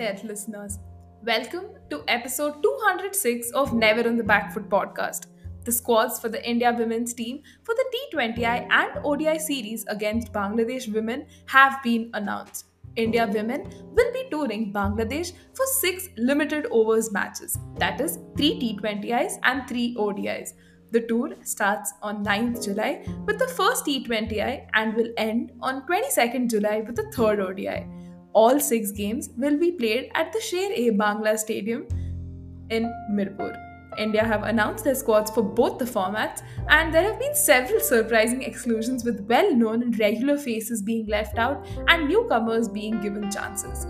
there, listeners. Welcome to episode 206 of Never on the Back Foot podcast. The squads for the India women's team for the T20I and ODI series against Bangladesh women have been announced. India women will be touring Bangladesh for six limited overs matches, that is, three T20Is and three ODIs. The tour starts on 9th July with the first T20I and will end on 22nd July with the third ODI. All six games will be played at the Sher-e-Bangla Stadium in Mirpur. India have announced their squads for both the formats, and there have been several surprising exclusions with well known and regular faces being left out and newcomers being given chances.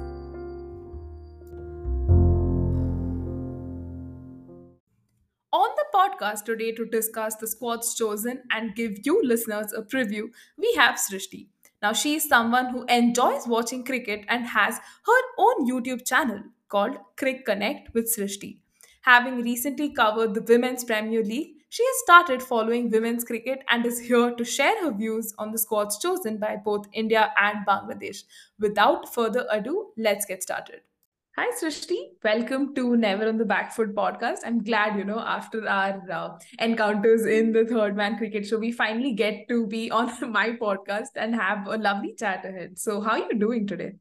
On the podcast today to discuss the squads chosen and give you listeners a preview, we have Srishtee. Now, she is someone who enjoys watching cricket and has her own YouTube channel called Cric-Connect with Srishtee. Having recently covered the Women's Premier League, she has started following women's cricket and is here to share her views on the squads chosen by both India and Bangladesh. Without further ado, let's get started. Hi, Srishtee. Welcome to Never on the Back Foot podcast. I'm glad, you know, after our uh, encounters in the Third Man Cricket Show, we finally get to be on my podcast and have a lovely chat ahead. So, how are you doing today?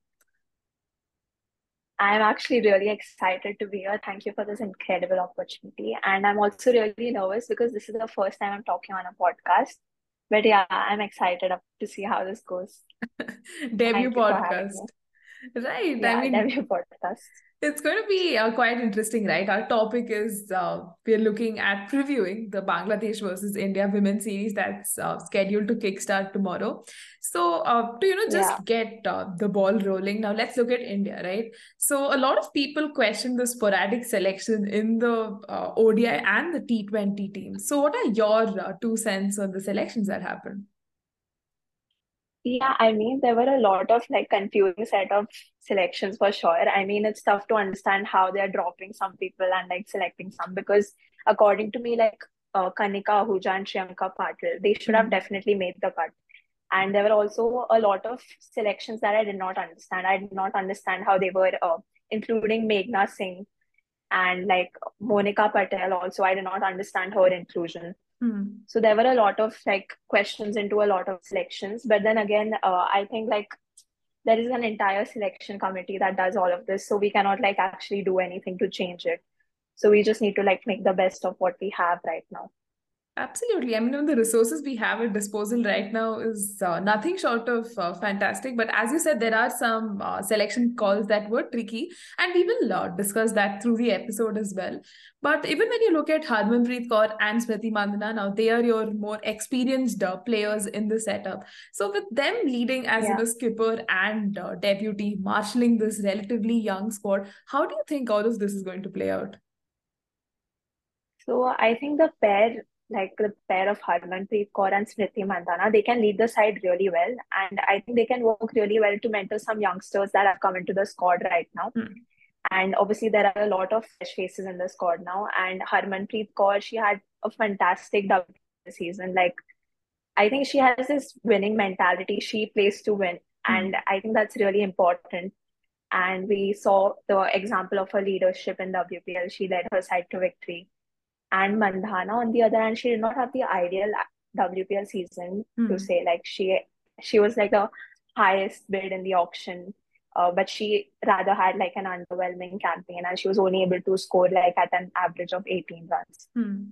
I'm actually really excited to be here. Thank you for this incredible opportunity. And I'm also really nervous because this is the first time I'm talking on a podcast. But yeah, I'm excited to see how this goes. Debut podcast. Right. Yeah, I mean, podcast. It's going to be uh, quite interesting, right? Our topic is uh, we're looking at previewing the Bangladesh versus India women's series that's uh, scheduled to kickstart tomorrow. So, uh, to you know, just Yeah. get uh, the ball rolling. Now, let's look at India, right? So, a lot of people question the sporadic selection in the uh, ODI and the T20 team So, what are your uh, two cents on the selections that happened? Yeah, I mean, there were a lot of like confusing set of selections for sure. I mean, it's tough to understand how they're dropping some people and like selecting some because according to me, like uh, Kanika Ahuja and Shriyanka Patil, they should have Hmm. definitely made the cut. And there were also a lot of selections that I did not understand. I did not understand how they were, uh, including Meghna Singh and like Monica Patel also. I did not understand her inclusion. Hmm. So there were a lot of like questions into a lot of selections. But then again, uh, I think like there is an entire selection committee that does all of this. So we cannot like actually do anything to change it. So we just need to like make the best of what we have right now. Absolutely. I mean, the resources we have at disposal right now is uh, nothing short of uh, fantastic. But as you said, there are some uh, selection calls that were tricky, and we will uh, discuss that through the episode as well. But even when you look at Harmanpreet Kaur and Smriti Mandhana, now they are your more experienced uh, players in the setup. So with them leading as Yeah. know skipper and uh, deputy, marshalling this relatively young squad, how do you think all of this is going to play out? So I think the pair, like the pair of Harmanpreet Kaur and Smriti Mandhana, they can lead the side really well. And I think they can work really well to mentor some youngsters that have come into the squad right now. Hmm. And obviously, there are a lot of fresh faces in the squad now. And Harmanpreet Kaur, she had a fantastic WPL season. Like, I think she has this winning mentality. She plays to win. Hmm. And I think that's really important. And we saw the example of her leadership in WPL. She led her side to victory. And Mandhana, on the other hand, she did not have the ideal WPL season Hmm. to say. Like she she was like the highest bid in the auction, uh, but she rather had like an underwhelming campaign, and she was only able to score like at an average of 18 runs. Hmm.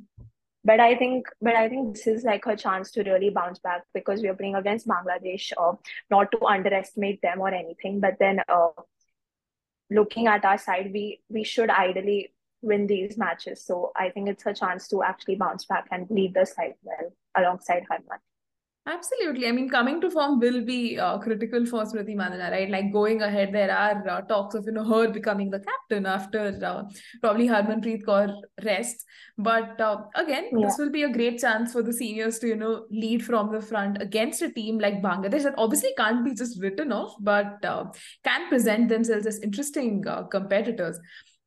But I think, but I think this is like her chance to really bounce back because we are playing against Bangladesh. Uh, not to underestimate them or anything, but then uh, looking at our side, we we should ideally win these matches. So I think it's her chance to actually bounce back and lead the side well alongside Harman. Absolutely. I mean, coming to form will be uh, critical for Smriti Mandhana, right? Like going ahead, there are uh, talks of you know her becoming the captain after uh, probably Harmanpreet Kaur rests. But uh, again, Yeah. this will be a great chance for the seniors to you know lead from the front against a team like Bangladesh that obviously can't be just written off, but uh, can present themselves as interesting uh, competitors.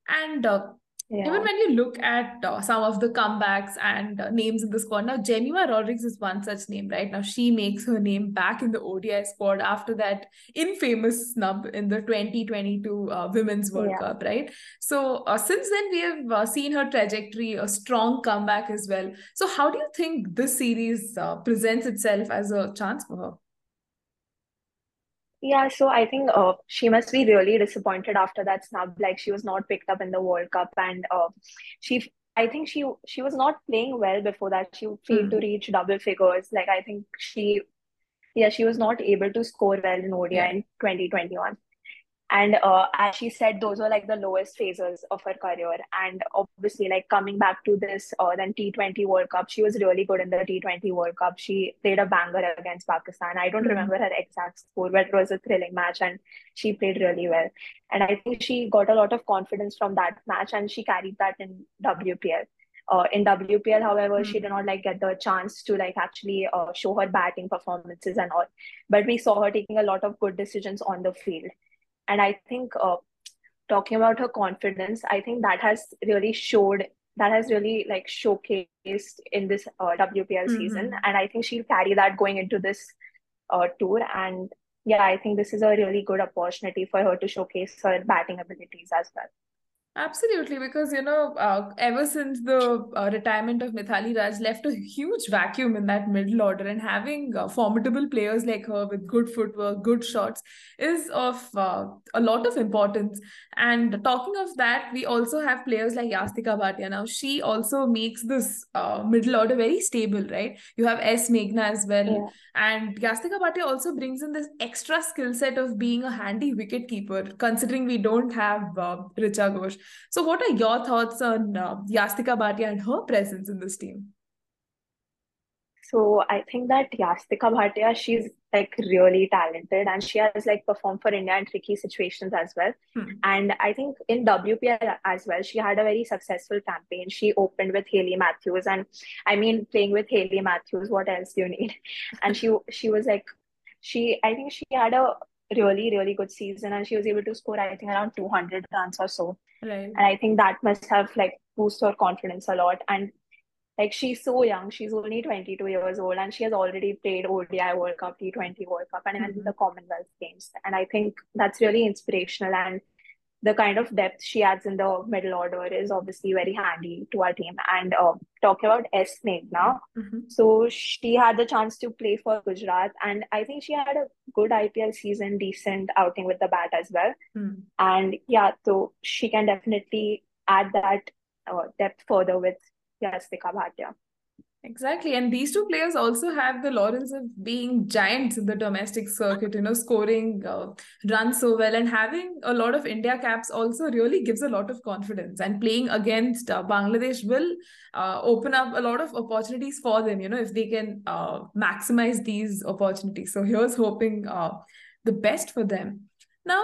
And uh, yeah. even when you look at uh, some of the comebacks and uh, names in the squad, now Jemimah Rodrigues is one such name, right? Now she makes her name back in the ODI squad after that infamous snub in the 2022 uh, Women's World yeah. Cup, right? So uh, since then, we have uh, seen her trajectory, a strong comeback as well. So, how do you think this series uh, presents itself as a chance for her? Yeah, so I think uh, she must be really disappointed after that snub. Like she was not picked up in the World Cup, and uh, she, I think she she was not playing well before that. She failed mm. to reach double figures. Like I think she, yeah, she was not able to score well in ODI yeah. in 2021 and uh, as she said those were like the lowest phases of her career and obviously like coming back to this uh, then t20 world cup she was really good in the t20 world cup she played a banger against pakistan i don't mm-hmm. remember her exact score but it was a thrilling match and she played really well and i think she got a lot of confidence from that match and she carried that in wpl uh, in WPL, however, mm-hmm. she did not like get the chance to like actually uh, show her batting performances and all. But we saw her taking a lot of good decisions on the field and i think uh, talking about her confidence i think that has really showed that has really like showcased in this uh, WPL mm-hmm. season. And I think she'll carry that going into this uh, tour. And yeah I think this is a really good opportunity for her to showcase her batting abilities as well Absolutely, because you know, uh, ever since the uh, retirement of Mithali Raj left a huge vacuum in that middle order, and having uh, formidable players like her with good footwork, good shots is of uh, a lot of importance. And talking of that, we also have players like Yastika Bhatia. Now, she also makes this uh, middle order very stable, right? You have S. Meghna as well. Yeah. And Yastika Bhatia also brings in this extra skill set of being a handy wicket keeper, considering we don't have uh, Richa Ghosh. So, what are your thoughts on uh, Yastika Bhatia and her presence in this team? So I think that Yastika Bhatia, she's like really talented and she has like performed for India in tricky situations as well. Hmm. And I think in WPL as well, she had a very successful campaign. She opened with Hayley Matthews, and I mean, playing with Hayley Matthews, what else do you need? And she she was like, she I think she had a really really good season, and she was able to score I think around two hundred runs or so. Right. And I think that must have like boosted her confidence a lot. And like she's so young, she's only 22 years old, and she has already played ODI World Cup, T20 World Cup, and even mm-hmm. the Commonwealth Games. And I think that's really inspirational. And the kind of depth she adds in the middle order is obviously very handy to our team. And uh, talking about S. Meghna, mm-hmm. so she had the chance to play for Gujarat, and I think she had a good IPL season, decent outing with the bat as well. Mm. And yeah, so she can definitely add that uh, depth further with Yastika Bhatia. Exactly. And these two players also have the laurels of being giants in the domestic circuit, you know, scoring uh, runs so well and having a lot of India caps also really gives a lot of confidence. And playing against uh, Bangladesh will uh, open up a lot of opportunities for them, you know, if they can uh, maximize these opportunities. So here's hoping uh, the best for them. Now,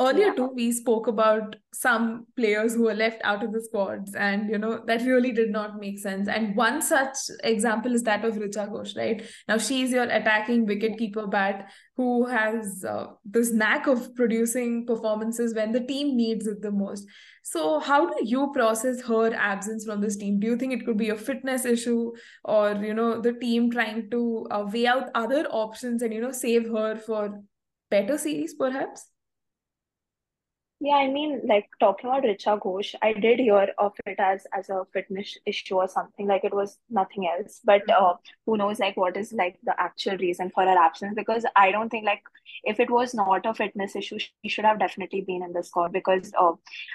earlier yeah. too we spoke about some players who were left out of the squads and you know that really did not make sense. And one such example is that of richa ghosh right? Now she's your attacking wicketkeeper bat who has uh, this knack of producing performances when the team needs it the most. So how do you process her absence from this team? Do you think it could be a fitness issue or you know the team trying to uh, weigh out other options and you know save her for better series perhaps yeah, I mean, like talking about Richa Ghosh, I did hear of it as as a fitness issue or something. Like it was nothing else. But mm-hmm. uh, who knows, like what is like the actual reason for her absence? Because I don't think like if it was not a fitness issue, she should have definitely been in the squad. Because uh,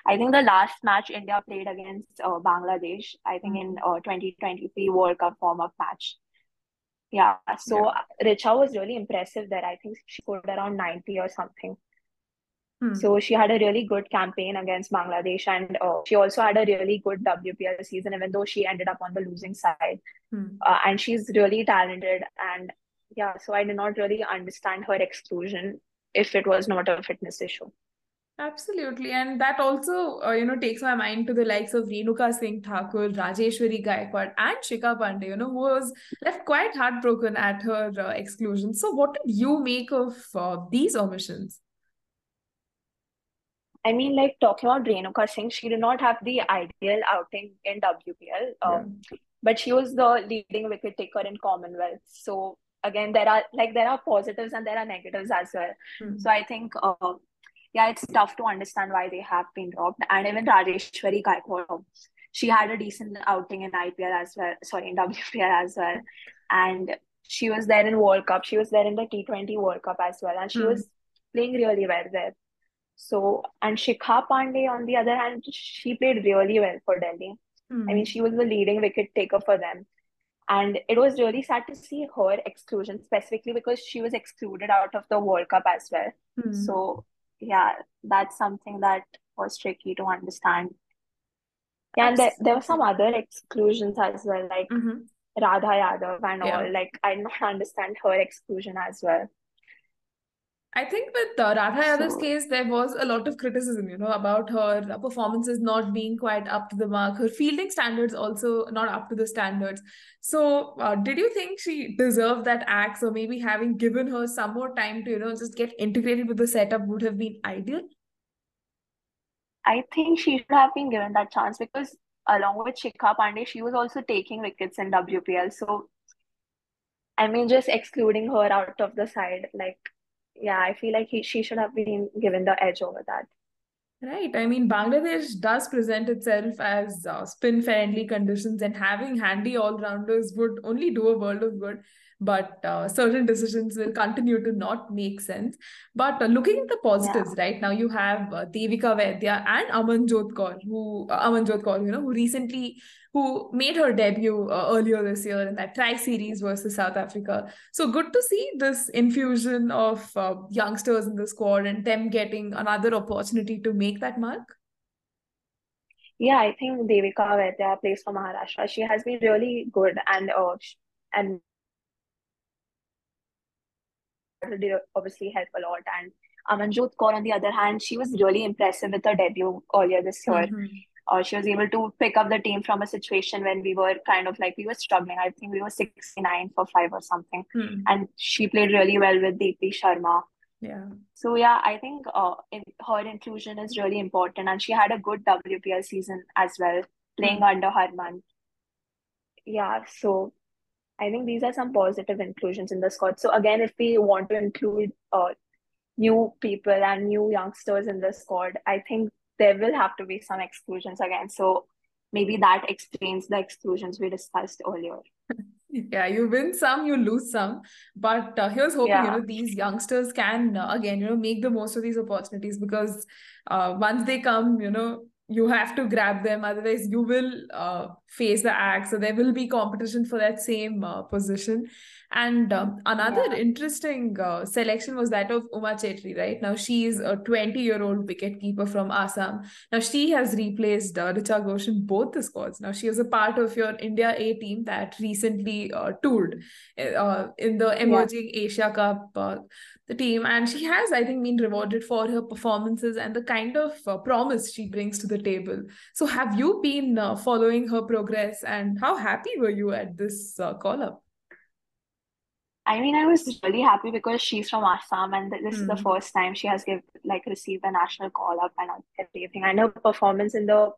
I think the last match India played against uh, Bangladesh, I think in uh, 2023 World Cup form of match. Yeah, so yeah. Richa was really impressive there. I think she scored around 90 or something. Hmm. So she had a really good campaign against Bangladesh, and uh, she also had a really good WPL season, even though she ended up on the losing side. Hmm. Uh, and she's really talented, and yeah, so I did not really understand her exclusion if it was not a fitness issue. Absolutely, and that also uh, you know takes my mind to the likes of Renuka Singh Thakur, Rajeshwari Gaikwad, and Shikha Pandey, you know, who was left quite heartbroken at her uh, exclusion. So, what did you make of uh, these omissions? I mean, like talking about Renuka Singh, she did not have the ideal outing in WPL, um, yeah. but she was the leading wicket taker in Commonwealth. So again, there are like there are positives and there are negatives as well. Mm-hmm. So I think, uh, yeah, it's tough to understand why they have been dropped. And even Rajeshwari Gaikwad, she had a decent outing in IPL as well. Sorry, in WPL as well, and she was there in World Cup. She was there in the T20 World Cup as well, and she mm-hmm. was playing really well there. So, and Shikha Pandey, on the other hand, she played really well for Delhi. Mm. I mean, she was the leading wicket taker for them. And it was really sad to see her exclusion, specifically because she was excluded out of the World Cup as well. Mm. So, yeah, that's something that was tricky to understand. Yeah, and there, there were some other exclusions as well, like mm-hmm. Radha Yadav and yeah. all. Like, I don't understand her exclusion as well. I think with uh, Radha Yadav's case, there was a lot of criticism, you know, about her performances not being quite up to the mark, her fielding standards also not up to the standards. So, uh, did you think she deserved that axe, or maybe having given her some more time to, you know, just get integrated with the setup would have been ideal? I think she should have been given that chance because, along with Shikha Pandey, she was also taking wickets in WPL. So, I mean, just excluding her out of the side, like yeah, I feel like he, she should have been given the edge over that. Right. I mean, Bangladesh does present itself as uh, spin friendly conditions, and having handy all rounders would only do a world of good. But uh, certain decisions will continue to not make sense. But uh, looking at the positives, yeah. right now you have uh, Devika Vaidya and Amanjot Kaur, who uh, Amanjot Kaur, you know, who recently who made her debut uh, earlier this year in that tri series versus South Africa. So good to see this infusion of uh, youngsters in the squad and them getting another opportunity to make that mark. Yeah, I think Devika Vaidya plays for Maharashtra. She has been really good and uh, and obviously help a lot. And Amanjot Kaur, on the other hand, she was really impressive with her debut earlier this year. Mm-hmm uh, she was able to pick up the team from a situation when we were kind of like we were struggling. I think we were 69 for five or something. Hmm. And she played really well with Deepti Sharma. Yeah. So yeah, I think uh, in, her inclusion is really important, and she had a good WPL season as well, playing hmm. under Harman. Yeah, so I think these are some positive inclusions in the squad. So again, if we want to include uh, new people and new youngsters in the squad, I think there will have to be some exclusions again. So maybe that explains the exclusions we discussed earlier. yeah you win some you lose some but uh, here's hoping yeah. you know these youngsters can uh, again you know make the most of these opportunities because uh, once they come you know you have to grab them otherwise you will uh, face the axe so there will be competition for that same uh, position and um, another yeah. interesting uh, selection was that of Uma Chetri, right? Now she is a 20 year old wicketkeeper from Assam. Now she has replaced uh, Richa Ghosh in both the squads. Now she was a part of your India A team that recently uh, toured uh, in the Emerging yeah. Asia Cup. Uh, the team and she has i think been rewarded for her performances and the kind of uh, promise she brings to the table so have you been uh, following her progress and how happy were you at this uh, call up I mean, I was really happy because she's from Assam, and this mm. is the hmm. first time she has give like received a national call up and everything. And her performance in the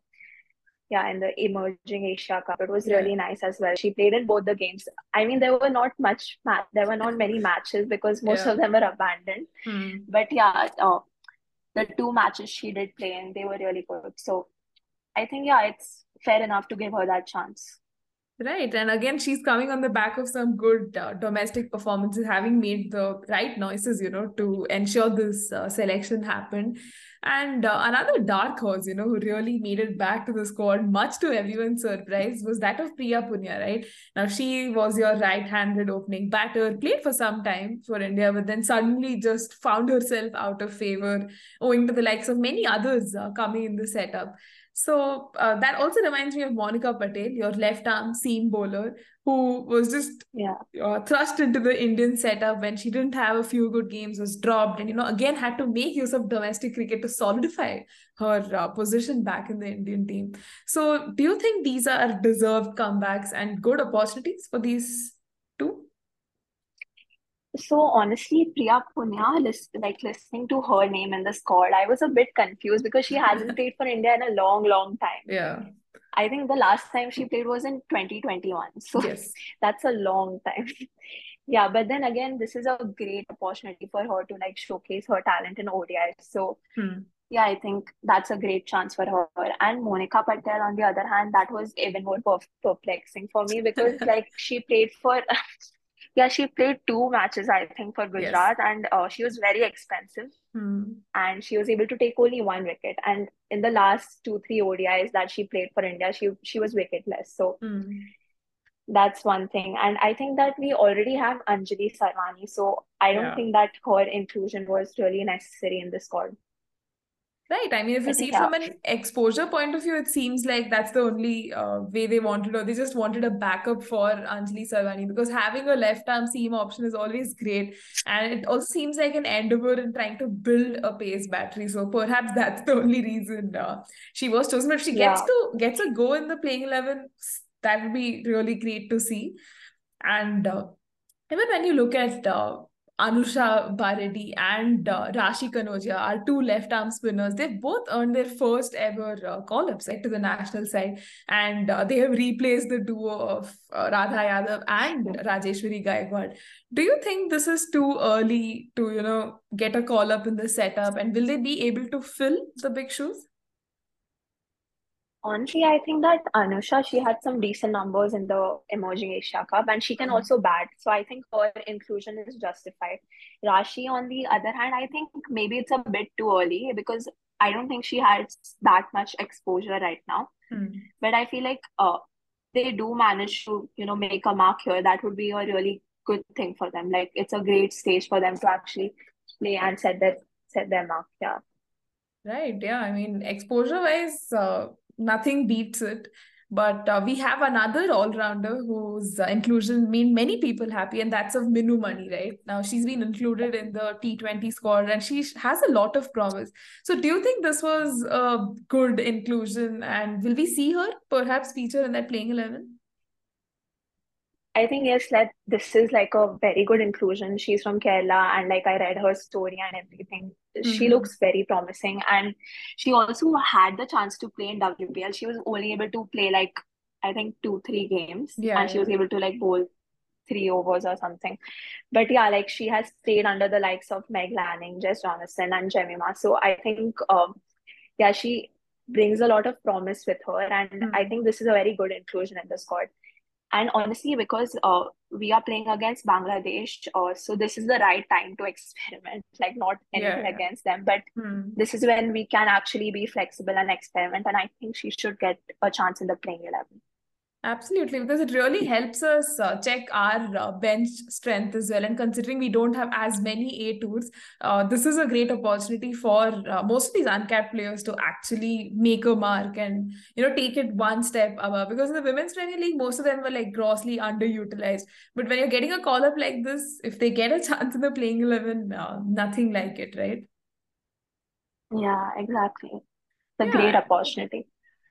yeah in the emerging Asia Cup it was yeah. really nice as well. She played in both the games. I mean, there were not much ma- there were not many matches because most yeah. of them were abandoned. Mm. But yeah, uh, the two matches she did play and they were really good. So I think yeah, it's fair enough to give her that chance. Right. And again, she's coming on the back of some good uh, domestic performances, having made the right noises, you know, to ensure this uh, selection happened. And uh, another dark horse, you know, who really made it back to the squad, much to everyone's surprise, was that of Priya Punia, right? Now, she was your right handed opening batter, played for some time for India, but then suddenly just found herself out of favor, owing to the likes of many others uh, coming in the setup. So uh, that also reminds me of Monica Patel, your left arm seam bowler, who was just yeah. uh, thrust into the Indian setup when she didn't have a few good games, was dropped, and you know again had to make use of domestic cricket to solidify her uh, position back in the Indian team. So do you think these are deserved comebacks and good opportunities for these? So honestly, Priya Punia, list, like listening to her name in the squad, I was a bit confused because she hasn't played for India in a long, long time. Yeah. I think the last time she played was in 2021. So Yes. that's a long time. Yeah, but then again, this is a great opportunity for her to like showcase her talent in ODI. So Hmm. yeah, I think that's a great chance for her. And Monica Patel, on the other hand, that was even more perplexing for me because like she played for yeah, she played two matches, I think, for Yes. Gujarat, and uh, she was very expensive, Hmm. and she was able to take only one wicket. And in the last two, three ODIs that she played for India, she she was wicketless. So Hmm. that's one thing. And I think that we already have Anjali Sarvani, so I don't Yeah. think that her inclusion was really necessary in the squad. Right. I mean, if you see it from an exposure point of view, it seems like that's the only uh, way they wanted, or they just wanted a backup for Anjali Sarvani because having a left arm seam option is always great. And it also seems like an endeavor in trying to build a pace battery. So perhaps that's the only reason uh, she was chosen. But if she gets yeah, to gets a go in the playing 11, that would be really great to see. And uh, even when you look at uh, Anusha Bareddy and uh, Rashi Kanojiya, our two left arm spinners, they've both earned their first ever uh, call ups right, to the national side. And uh, they have replaced the duo of uh, Radha Yadav and Rajeshwari Gaikwad. Do you think this is too early to, you know, get a call up in the setup? And will they be able to fill the big shoes? Honestly, I think that Anusha, she had some decent numbers in the Emerging Asia Cup and she can Mhm. also bat. So I think her inclusion is justified. Rashi, on the other hand, I think maybe it's a bit too early because I don't think she has that much exposure right now. Hmm. But I feel like uh, they do manage to, you know, make a mark here. That would be a really good thing for them. Like it's a great stage for them to actually play and set their set their mark. Yeah. Right. Yeah. I mean, exposure wise, uh, nothing beats it. But uh, we have another all rounder whose uh, inclusion made many people happy, and that's of Minu Mani, right? Now, she's been included in the T20 squad and she has a lot of promise. So, do you think this was a good inclusion? And will we see her perhaps feature in that playing 11? I think yes, like this is like a very good inclusion. She's from Kerala, and like I read her story and everything. She Mhm. looks very promising, and she also had the chance to play in WPL. She was only able to play like I think two, three games, Yeah, and she yeah. was able to like bowl three overs or something. But yeah, like she has stayed under the likes of Meg Lanning, Jess Jonassen, and Jemimah. So I think um yeah, she brings a lot of promise with her, and I Hmm. think this is a very good inclusion in the squad. And honestly, because uh, we are playing against Bangladesh, uh, so this is the right time to experiment. Like, not anything yeah. against them, but Hmm. this is when we can actually be flexible and experiment. And I think she should get a chance in the playing 11. Absolutely, because it really helps us uh, check our uh, bench strength as well. And considering we don't have as many A tours, uh, this is a great opportunity for uh, most of these uncapped players to actually make a mark and you know take it one step above. Because in the women's Premier League, most of them were like grossly underutilized. But when you're getting a call up like this, if they get a chance in the playing eleven, uh, nothing like it, right? Yeah, exactly. It's a Yeah, great opportunity.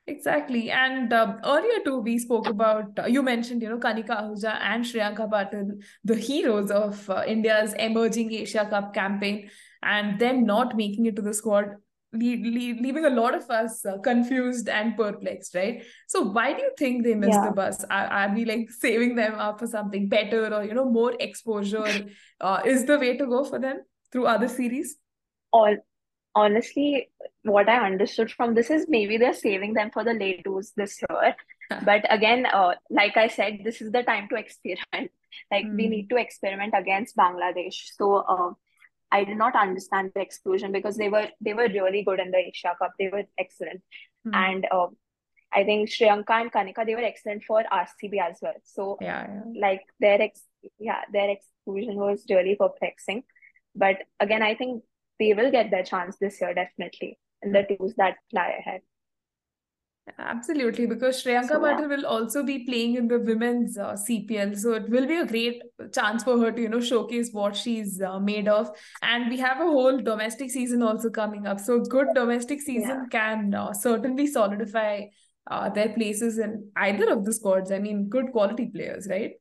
Exactly. And um, earlier too, we spoke about, uh, you mentioned, you know, Kanika Ahuja and Shriyanka Patil, the heroes of uh, India's emerging Asia Cup campaign, and them not making it to the squad, le le leaving a lot of us uh, confused and perplexed, right? So why do you think they missed the bus? Are, are we like saving them up for something better or, you know, more exposure? Uh, is the way to go for them through other series? All honestly, what I understood from this is maybe they're saving them for the late twos this year. But again, uh, like I said, this is the time to experiment. Like we Hmm. need to experiment against Bangladesh. So uh, I did not understand the exclusion because they were they were really good in the Asia Cup. They were excellent, Hmm. and uh, I think Shriyanka and Kanika they were excellent for RCB as well. So Yeah, yeah. like their ex yeah their exclusion was really perplexing. But again, I think they will get their chance this year definitely in the twos that lie ahead. Absolutely, because Shriyanka So yeah, will also be playing in the women's uh, CPL, so it will be a great chance for her to, you know, showcase what she's uh, made of. And we have a whole domestic season also coming up, so good domestic yeah, season can uh, certainly solidify uh, their places in either of the squads. I mean, good quality players, right?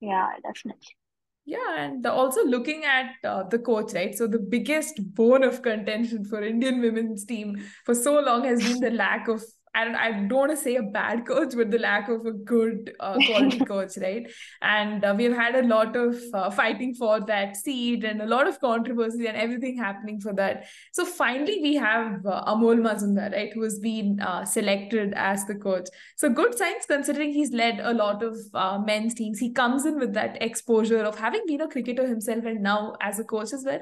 yeah, definitely. Yeah, and also looking at uh, the coach, right? So the biggest bone of contention for Indian women's team for so long has been the lack of I don't, I don't want to say a bad coach, but the lack of a good uh, quality coach, right? And uh, we've had a lot of uh, fighting for that seat and a lot of controversy and everything happening for that. So finally, we have uh, Amol Muzumdar, right, who has been uh, selected as the coach. So good signs considering he's led a lot of uh, men's teams. He comes in with that exposure of having been a cricketer himself and now as a coach as well.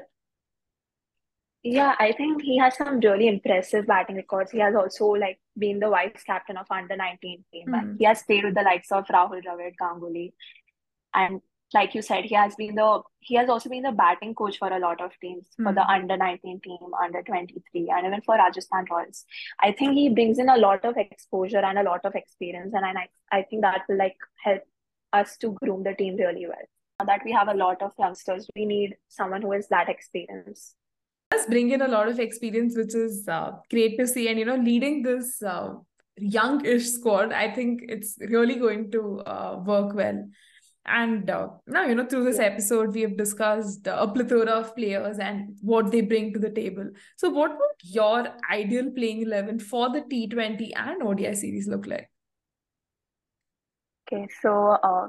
Yeah, I think he has some really impressive batting records. He has also like been the vice captain of under 19 team. Hmm. He has played with the likes of Rahul Dravid, Ganguly, and like you said, he has been the he has also been the batting coach for a lot of teams for the Hmm. under 19 team, under 23, and even for Rajasthan Royals. I think he brings in a lot of exposure and a lot of experience, and I I think that will like help us to groom the team really well. Now that we have a lot of youngsters, we need someone who has that experience. Does bring in a lot of experience, which is uh, great to see. And, you know, leading this uh, young-ish squad, I think it's really going to uh, work well. And uh, now, you know, through this episode, we have discussed a plethora of players and what they bring to the table. So, what would your ideal playing 11 for the T20 and ODI series look like? Okay, so uh,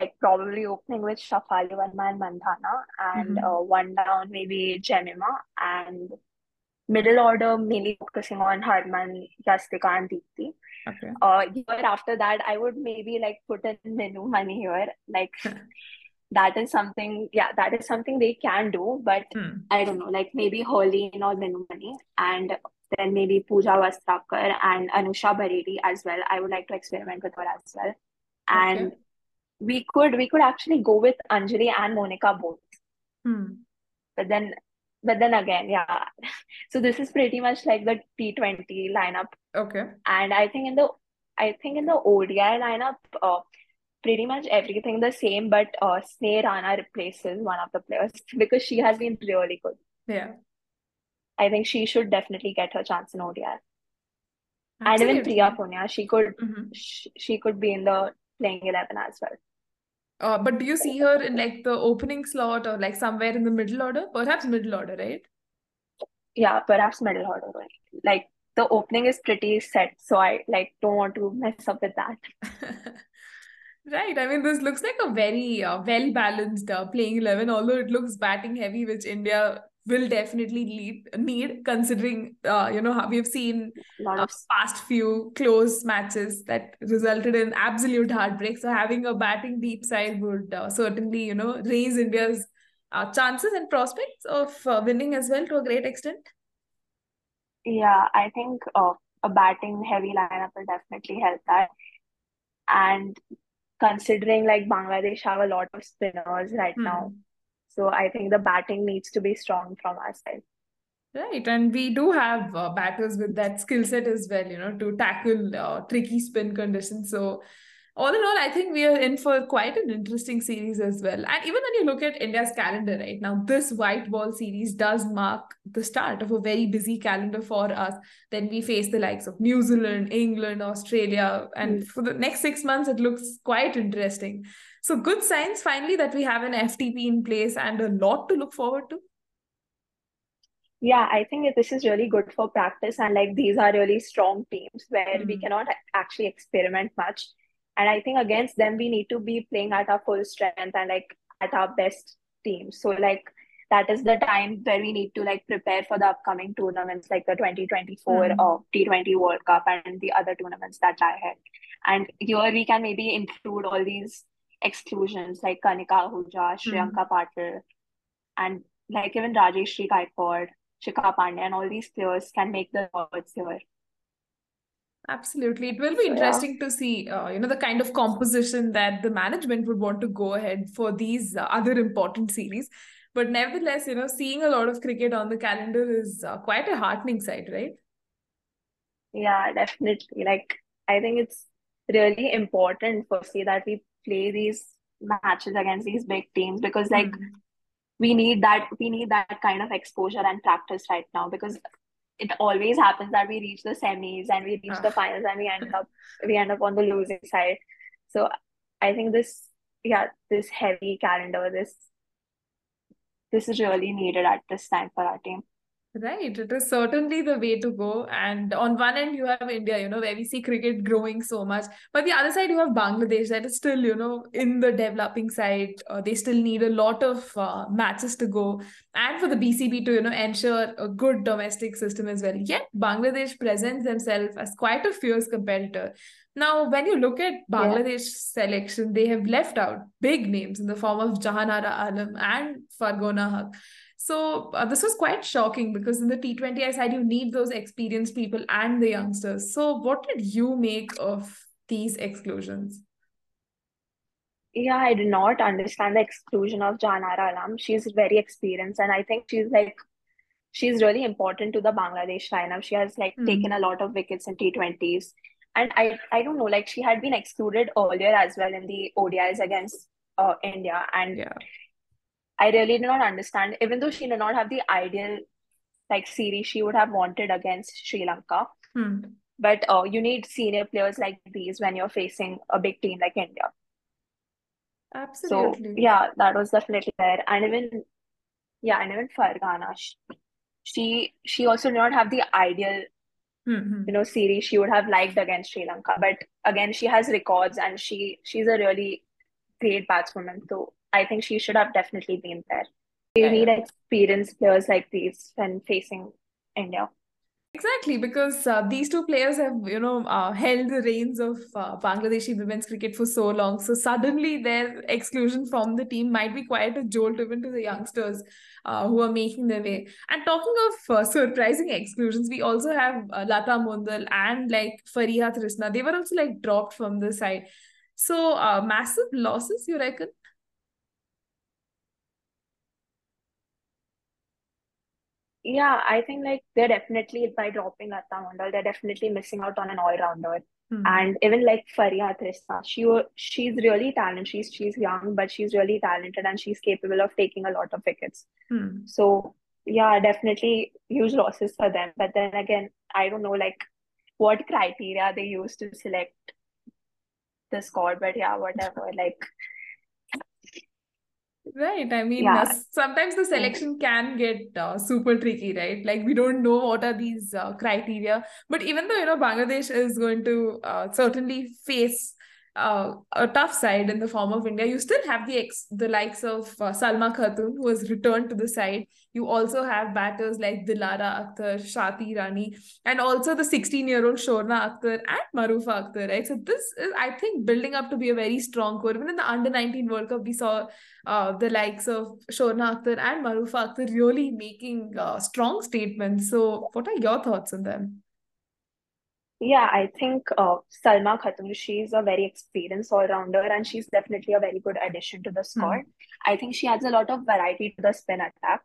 like probably opening with Shafali Verma and Mandhana, and Mhm. uh, one down maybe Jemimah, and middle order mainly focusing on Harman, Yastika, and Deepti. Okay. Uh, year after that, I would maybe like put in Minu Mani here. Like that is something, yeah, that is something they can do, but Hmm. I don't know, like maybe Holin or Money, and then maybe Pooja Vastrakar and Anusha Bareddy as well. I would like to experiment with her as well. And Okay. We could we could actually go with Anjali and Monica both. Hmm. But then but then again, yeah. So this is pretty much like the T20 lineup. Okay. And I think in the I think in the ODI lineup, uh, pretty much everything the same, but uh, Sneh Rana replaces one of the players because she has been really good. Yeah. I think she should definitely get her chance in ODI. And even Priya Absolutely. Punia, she could Mhm. she, she could be in the playing 11 as well. Uh, but do you see her in like the opening slot or like somewhere in the middle order? Perhaps middle order, right? Yeah, perhaps middle order. Right? Like the opening is pretty set, so I like don't want to mess up with that. Right. I mean, this looks like a very uh, well balanced uh, playing 11, although it looks batting heavy, which India will definitely lead, need, considering, uh, you know, how we've seen uh, past few close matches that resulted in absolute heartbreak. So having a batting deep side would uh, certainly, you know, raise India's uh, chances and prospects of uh, winning as well to a great extent. yeah, I think uh, a batting heavy lineup will definitely help that. And considering like Bangladesh have a lot of spinners right now, Hmm. So I think the batting needs to be strong from our side. Right, and we do have uh, batters with that skill set as well, you know, to tackle uh, tricky spin conditions. So, all in all, I think we are in for quite an interesting series as well. And even when you look at India's calendar right now, this white ball series does mark the start of a very busy calendar for us. Then we face the likes of New Zealand, England, Australia, Hmm. and for the next six months, it looks quite interesting. So, good signs finally that we have an FTP in place and a lot to look forward to. Yeah, I think this is really good for practice, and like these are really strong teams where we Hmm. cannot actually experiment much. And I think against them, we need to be playing at our full strength and like at our best team. So like that is the time where we need to like prepare for the upcoming tournaments like the 2024 Hmm. uh, T20 World Cup and the other tournaments that lie ahead. And here we can maybe include all these exclusions like Kanika Ahuja, Hmm. Shriyanka Patil, and like even Rajeshri Gaikwad, Shikha Pandey, and all these players can make the odds here. Absolutely. It will be So yeah, interesting to see, uh, you know, the kind of composition that the management would want to go ahead for these uh, other important series. But nevertheless, you know, seeing a lot of cricket on the calendar is uh, quite a heartening sight, right? yeah, definitely. Like I think it's really important firstly that we play these matches against these big teams because like Hmm. we need that we need that kind of exposure and practice right now because it always happens that we reach the semis and we reach the Ah. finals and we end up we end up on the losing side. So I think this yeah, this heavy calendar, this this is really needed at this time for our team. Right, it is certainly the way to go. And on one end, you have India, you know, where we see cricket growing so much. But the other side, you have Bangladesh that is still, you know, in the developing side. Uh, they still need a lot of uh, matches to go. And for the BCB to, you know, ensure a good domestic system as well. Yet, Bangladesh presents themselves as quite a fierce competitor. Now, when you look at Bangladesh yeah. selection, they have left out big names in the form of Jahanara Alam and Fargana Hoque. So uh, this was quite shocking because in the T20I side, you need those experienced people and the youngsters. So what did you make of these exclusions? Yeah, I did not understand the exclusion of Jahanara Alam. She's very experienced, and I think she's like she's really important to the Bangladesh lineup. She has like mm. taken a lot of wickets in T20s. And I I don't know, like she had been excluded earlier as well in the ODIs against uh, India. And yeah. I really did not understand, even though she did not have the ideal like series she would have wanted against Sri Lanka. Hmm. But uh, you need senior players like these when you're facing a big team like India. Absolutely. So yeah, that was definitely there. And even yeah, and even Fargana, she she also did not have the ideal mm-hmm. you know series she would have liked against Sri Lanka. But again, she has records and she she's a really great batswoman. So I think she should have definitely been there. We yeah. need experienced players like these when facing India. Exactly, because uh, these two players have, you know, uh, held the reins of uh, Bangladeshi women's cricket for so long. So suddenly their exclusion from the team might be quite a jolt even to the youngsters uh, who are making their way. And talking of uh, surprising exclusions, we also have uh, Lata Mondal and like Fariha Trisna. They were also like dropped from the side. So uh, massive losses, you reckon? Yeah, I think like they're definitely by dropping Mondal, they're definitely missing out on an all-rounder. Mm-hmm. And even like Fariha Trisna, she she's really talented. She's she's young, but she's really talented and she's capable of taking a lot of wickets. Mm-hmm. So yeah, definitely huge losses for them. But then again, I don't know like what criteria they use to select the squad. But yeah, whatever. like Right. I mean, yeah. uh, sometimes the selection can get uh, super tricky, right? Like we don't know what are these uh, criteria. But even though, you know, Bangladesh is going to uh, certainly face uh, a tough side in the form of India, you still have the ex- the likes of uh, Salma Khatun, who has returned to the side. You also have batters like Dilara Akhtar, Shati Rani, and also the 16-year-old Shorna Akhtar and Marufa Akhtar, right? So this is, I think, building up to be a very strong core. Even in the Under-19 World Cup, we saw uh, the likes of Shorna Akhtar and Marufa Akhtar really making uh, strong statements. So what are your thoughts on them? Yeah, I think uh, Salma Khatun, she's a very experienced all-rounder and she's definitely a very good addition to the squad. Mm. I think she adds a lot of variety to the spin attack.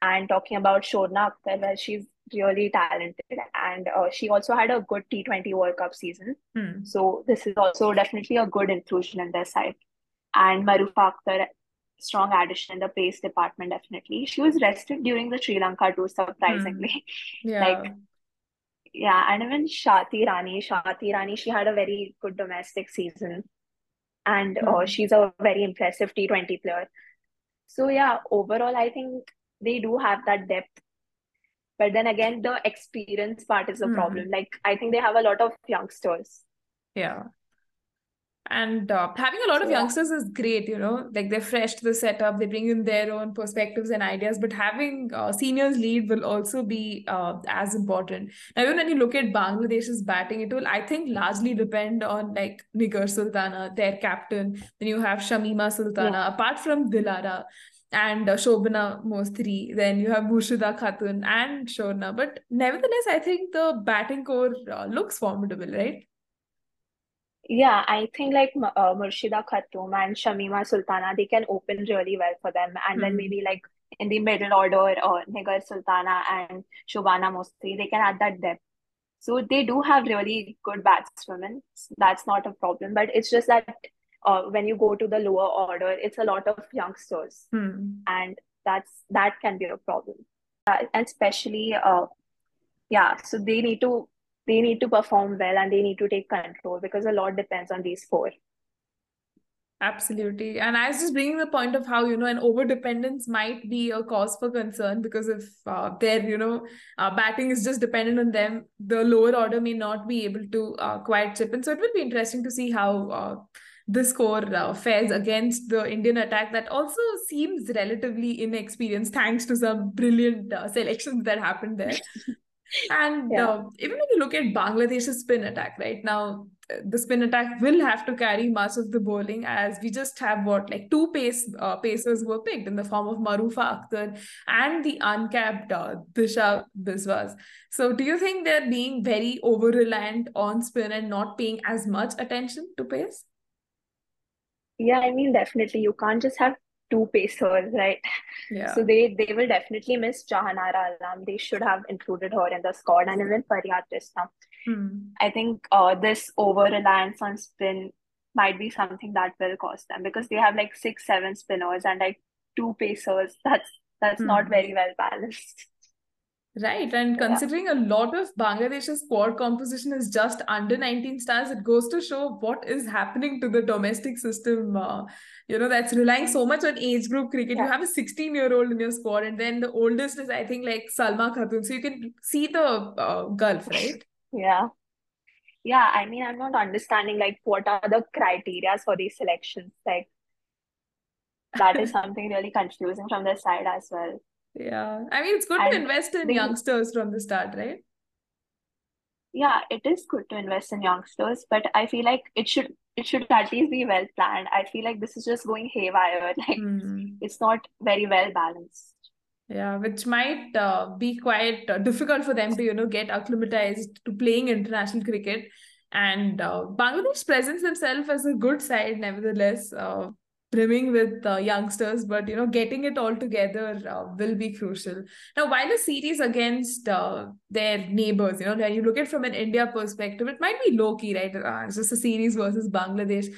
And talking about Shorna Akhtar, well, she's really talented and uh, she also had a good T20 World Cup season. Mm. So this is also definitely a good inclusion in their side. And Marufa Akhtar, strong addition in the pace department, definitely. She was rested during the Sri Lanka tour, surprisingly. Mm. Yeah. like yeah, and even Shati Rani, Shati Rani, she had a very good domestic season, and mm-hmm. she's a very impressive T20 player. So yeah, overall, I think they do have that depth, but then again, the experience part is a mm-hmm. problem. Like I think they have a lot of youngsters. Yeah, and uh, having a lot of youngsters is great you know like they're fresh to the setup they bring in their own perspectives and ideas but having uh, seniors lead will also be uh, as important now even when you look at bangladesh's batting it will i think largely depend on like nigar sultana their captain then you have shamima sultana yeah. apart from dilara and uh, Sobhana Mostary. Then you have Murshida Khatun and Shorna. But nevertheless, I think the batting core uh, looks formidable, right? Yeah, I think like uh, Murshida Khatun and Shamima Sultana, they can open really well for them. And mm-hmm. then hmm. maybe like in the middle order, uh, Nigar Sultana and Sobhana Mostary, they can add that depth. So they do have really good batswomen. That's not a problem. But it's just that uh, when you go to the lower order, it's a lot of youngsters. Mm. And that's that can be a problem. Uh, and especially, uh, yeah, so they need to they need to perform well and they need to take control because a lot depends on these four. Absolutely. And I was just bringing the point of how, you know, an over dependence might be a cause for concern because if uh, their, you know, uh, batting is just dependent on them, the lower order may not be able to uh, quite chip in. So it will be interesting to see how uh, this score uh, fares against the Indian attack that also seems relatively inexperienced thanks to some brilliant uh, selections that happened there. And Yeah. uh, even when you look at Bangladesh's spin attack, right now, uh, the spin attack will have to carry much of the bowling as we just have what like two pace uh, pacers were picked in the form of Marufa Akhtar and the uncapped uh, Disha Biswas. So, do you think they're being very over reliant on spin and not paying as much attention to pace? Yeah, I mean, definitely you can't just have two pacers, right? Yeah. So they they will definitely miss Jahanara Alam. They should have included her in the squad and even Faryad. Hmm. I think uh, this over reliance on spin might be something that will cost them because they have like six, seven spinners and like two pacers. That's that's not Hmm. very well balanced. Right, and Yeah. considering a lot of Bangladesh's squad composition is just under 19 stars, it goes to show what is happening to the domestic system. Uh, you know, that's relying so much on age group cricket. You have a 16 year old in your squad, and then the oldest is, I think, like Salma Khatun. So you can see the uh, gulf, right? Yeah. Yeah, I mean, I'm not understanding like what are the criteria for these selections. Like that is something really confusing from their side as well. Yeah, I mean, it's good to invest in they, youngsters from the start, right? yeah, it is good to invest in youngsters, but I feel like it should it should at least be well planned. I feel like this is just going haywire. Like Hmm. it's not very well balanced. Yeah, which might uh, be quite uh, difficult for them to, you know, get acclimatized to playing international cricket. And uh, Bangladesh presents themselves as a good side, nevertheless, uh, brimming with uh, youngsters. But you know, getting it all together uh, will be crucial. Now, while the series against uh, their neighbors, you know, when you look at it from an India perspective, it might be low key, right? Uh, it's just a series versus Bangladesh.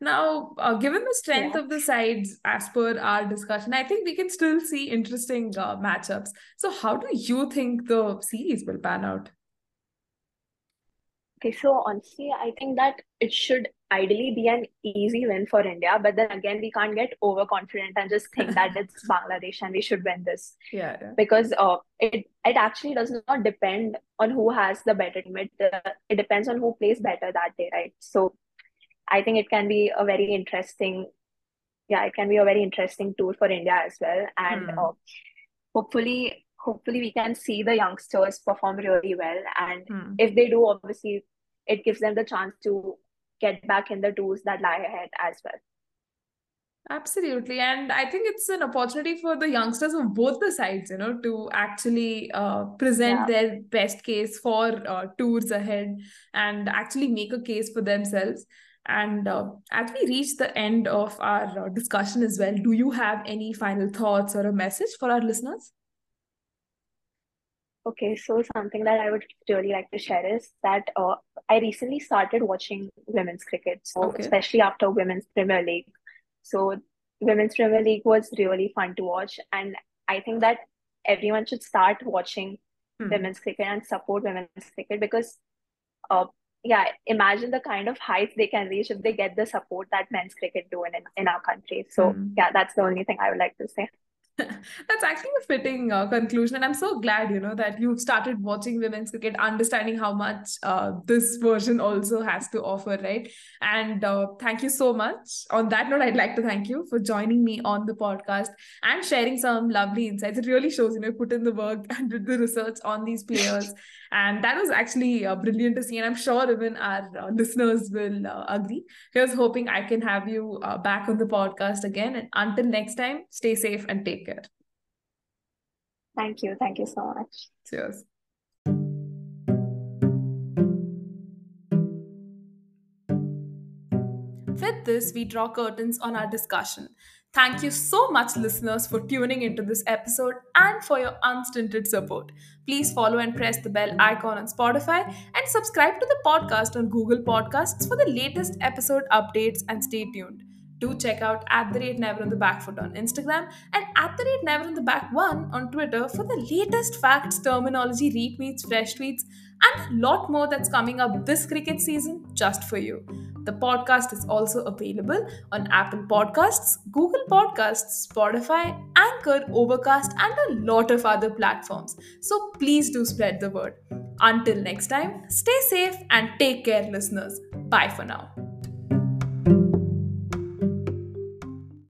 Now, uh, given the strength Yeah. of the sides, as per our discussion, I think we can still see interesting uh, matchups. So, how do you think the series will pan out? Okay, so honestly, I think that it should ideally be an easy win for India, but then again, we can't get overconfident and just think that it's Bangladesh and we should win this Yeah, yeah. because uh, it it actually does not depend on who has the better team. It uh, it depends on who plays better that day, right? So I think it can be a very interesting, yeah, it can be a very interesting tour for India as well, and Hmm. uh, hopefully, hopefully we can see the youngsters perform really well, and Hmm. if they do, obviously, it gives them the chance to get back in the tours that lie ahead as well. Absolutely. And I think it's an opportunity for the youngsters of both the sides, you know, to actually uh, present Yeah. their best case for uh, tours ahead and actually make a case for themselves. And uh, as we reach the end of our uh, discussion as well, do you have any final thoughts or a message for our listeners? Okay, so something that I would really like to share is that uh, I recently started watching women's cricket, so Okay. especially after Women's Premier League. So Women's Premier League was really fun to watch, and I think that everyone should start watching Hmm. women's cricket and support women's cricket because, uh, yeah, imagine the kind of heights they can reach if they get the support that men's cricket do in in our country. So Hmm. yeah, that's the only thing I would like to say. That's actually a fitting uh, conclusion, and I'm so glad, you know, that you've started watching women's cricket, understanding how much uh, this version also has to offer, right? And uh, thank you so much. On that note, I'd like to thank you for joining me on the podcast and sharing some lovely insights. It really shows, you know, put in the work and did the research on these players, and that was actually uh, brilliant to see. And I'm sure even our uh, listeners will uh, agree. Here's hoping I can have you back on the podcast again. And until next time, stay safe and take care. Thank you, thank you so much. Cheers. With this, we draw curtains on our discussion. Thank you so much, listeners, for tuning into this episode and for your unstinted support. Please follow and press the bell icon on Spotify and subscribe to the podcast on Google Podcasts for the latest episode updates and stay tuned do check out at the rate never on the back foot on Instagram and at the rate never on the back one on Twitter for the latest facts, terminology, retweets, fresh tweets, and a lot more that's coming up this cricket season just for you. The podcast is also available on Apple Podcasts, Google Podcasts, Spotify, Anchor, Overcast, and a lot of other platforms. So please do spread the word. Until next time, stay safe and take care, listeners. Bye for now.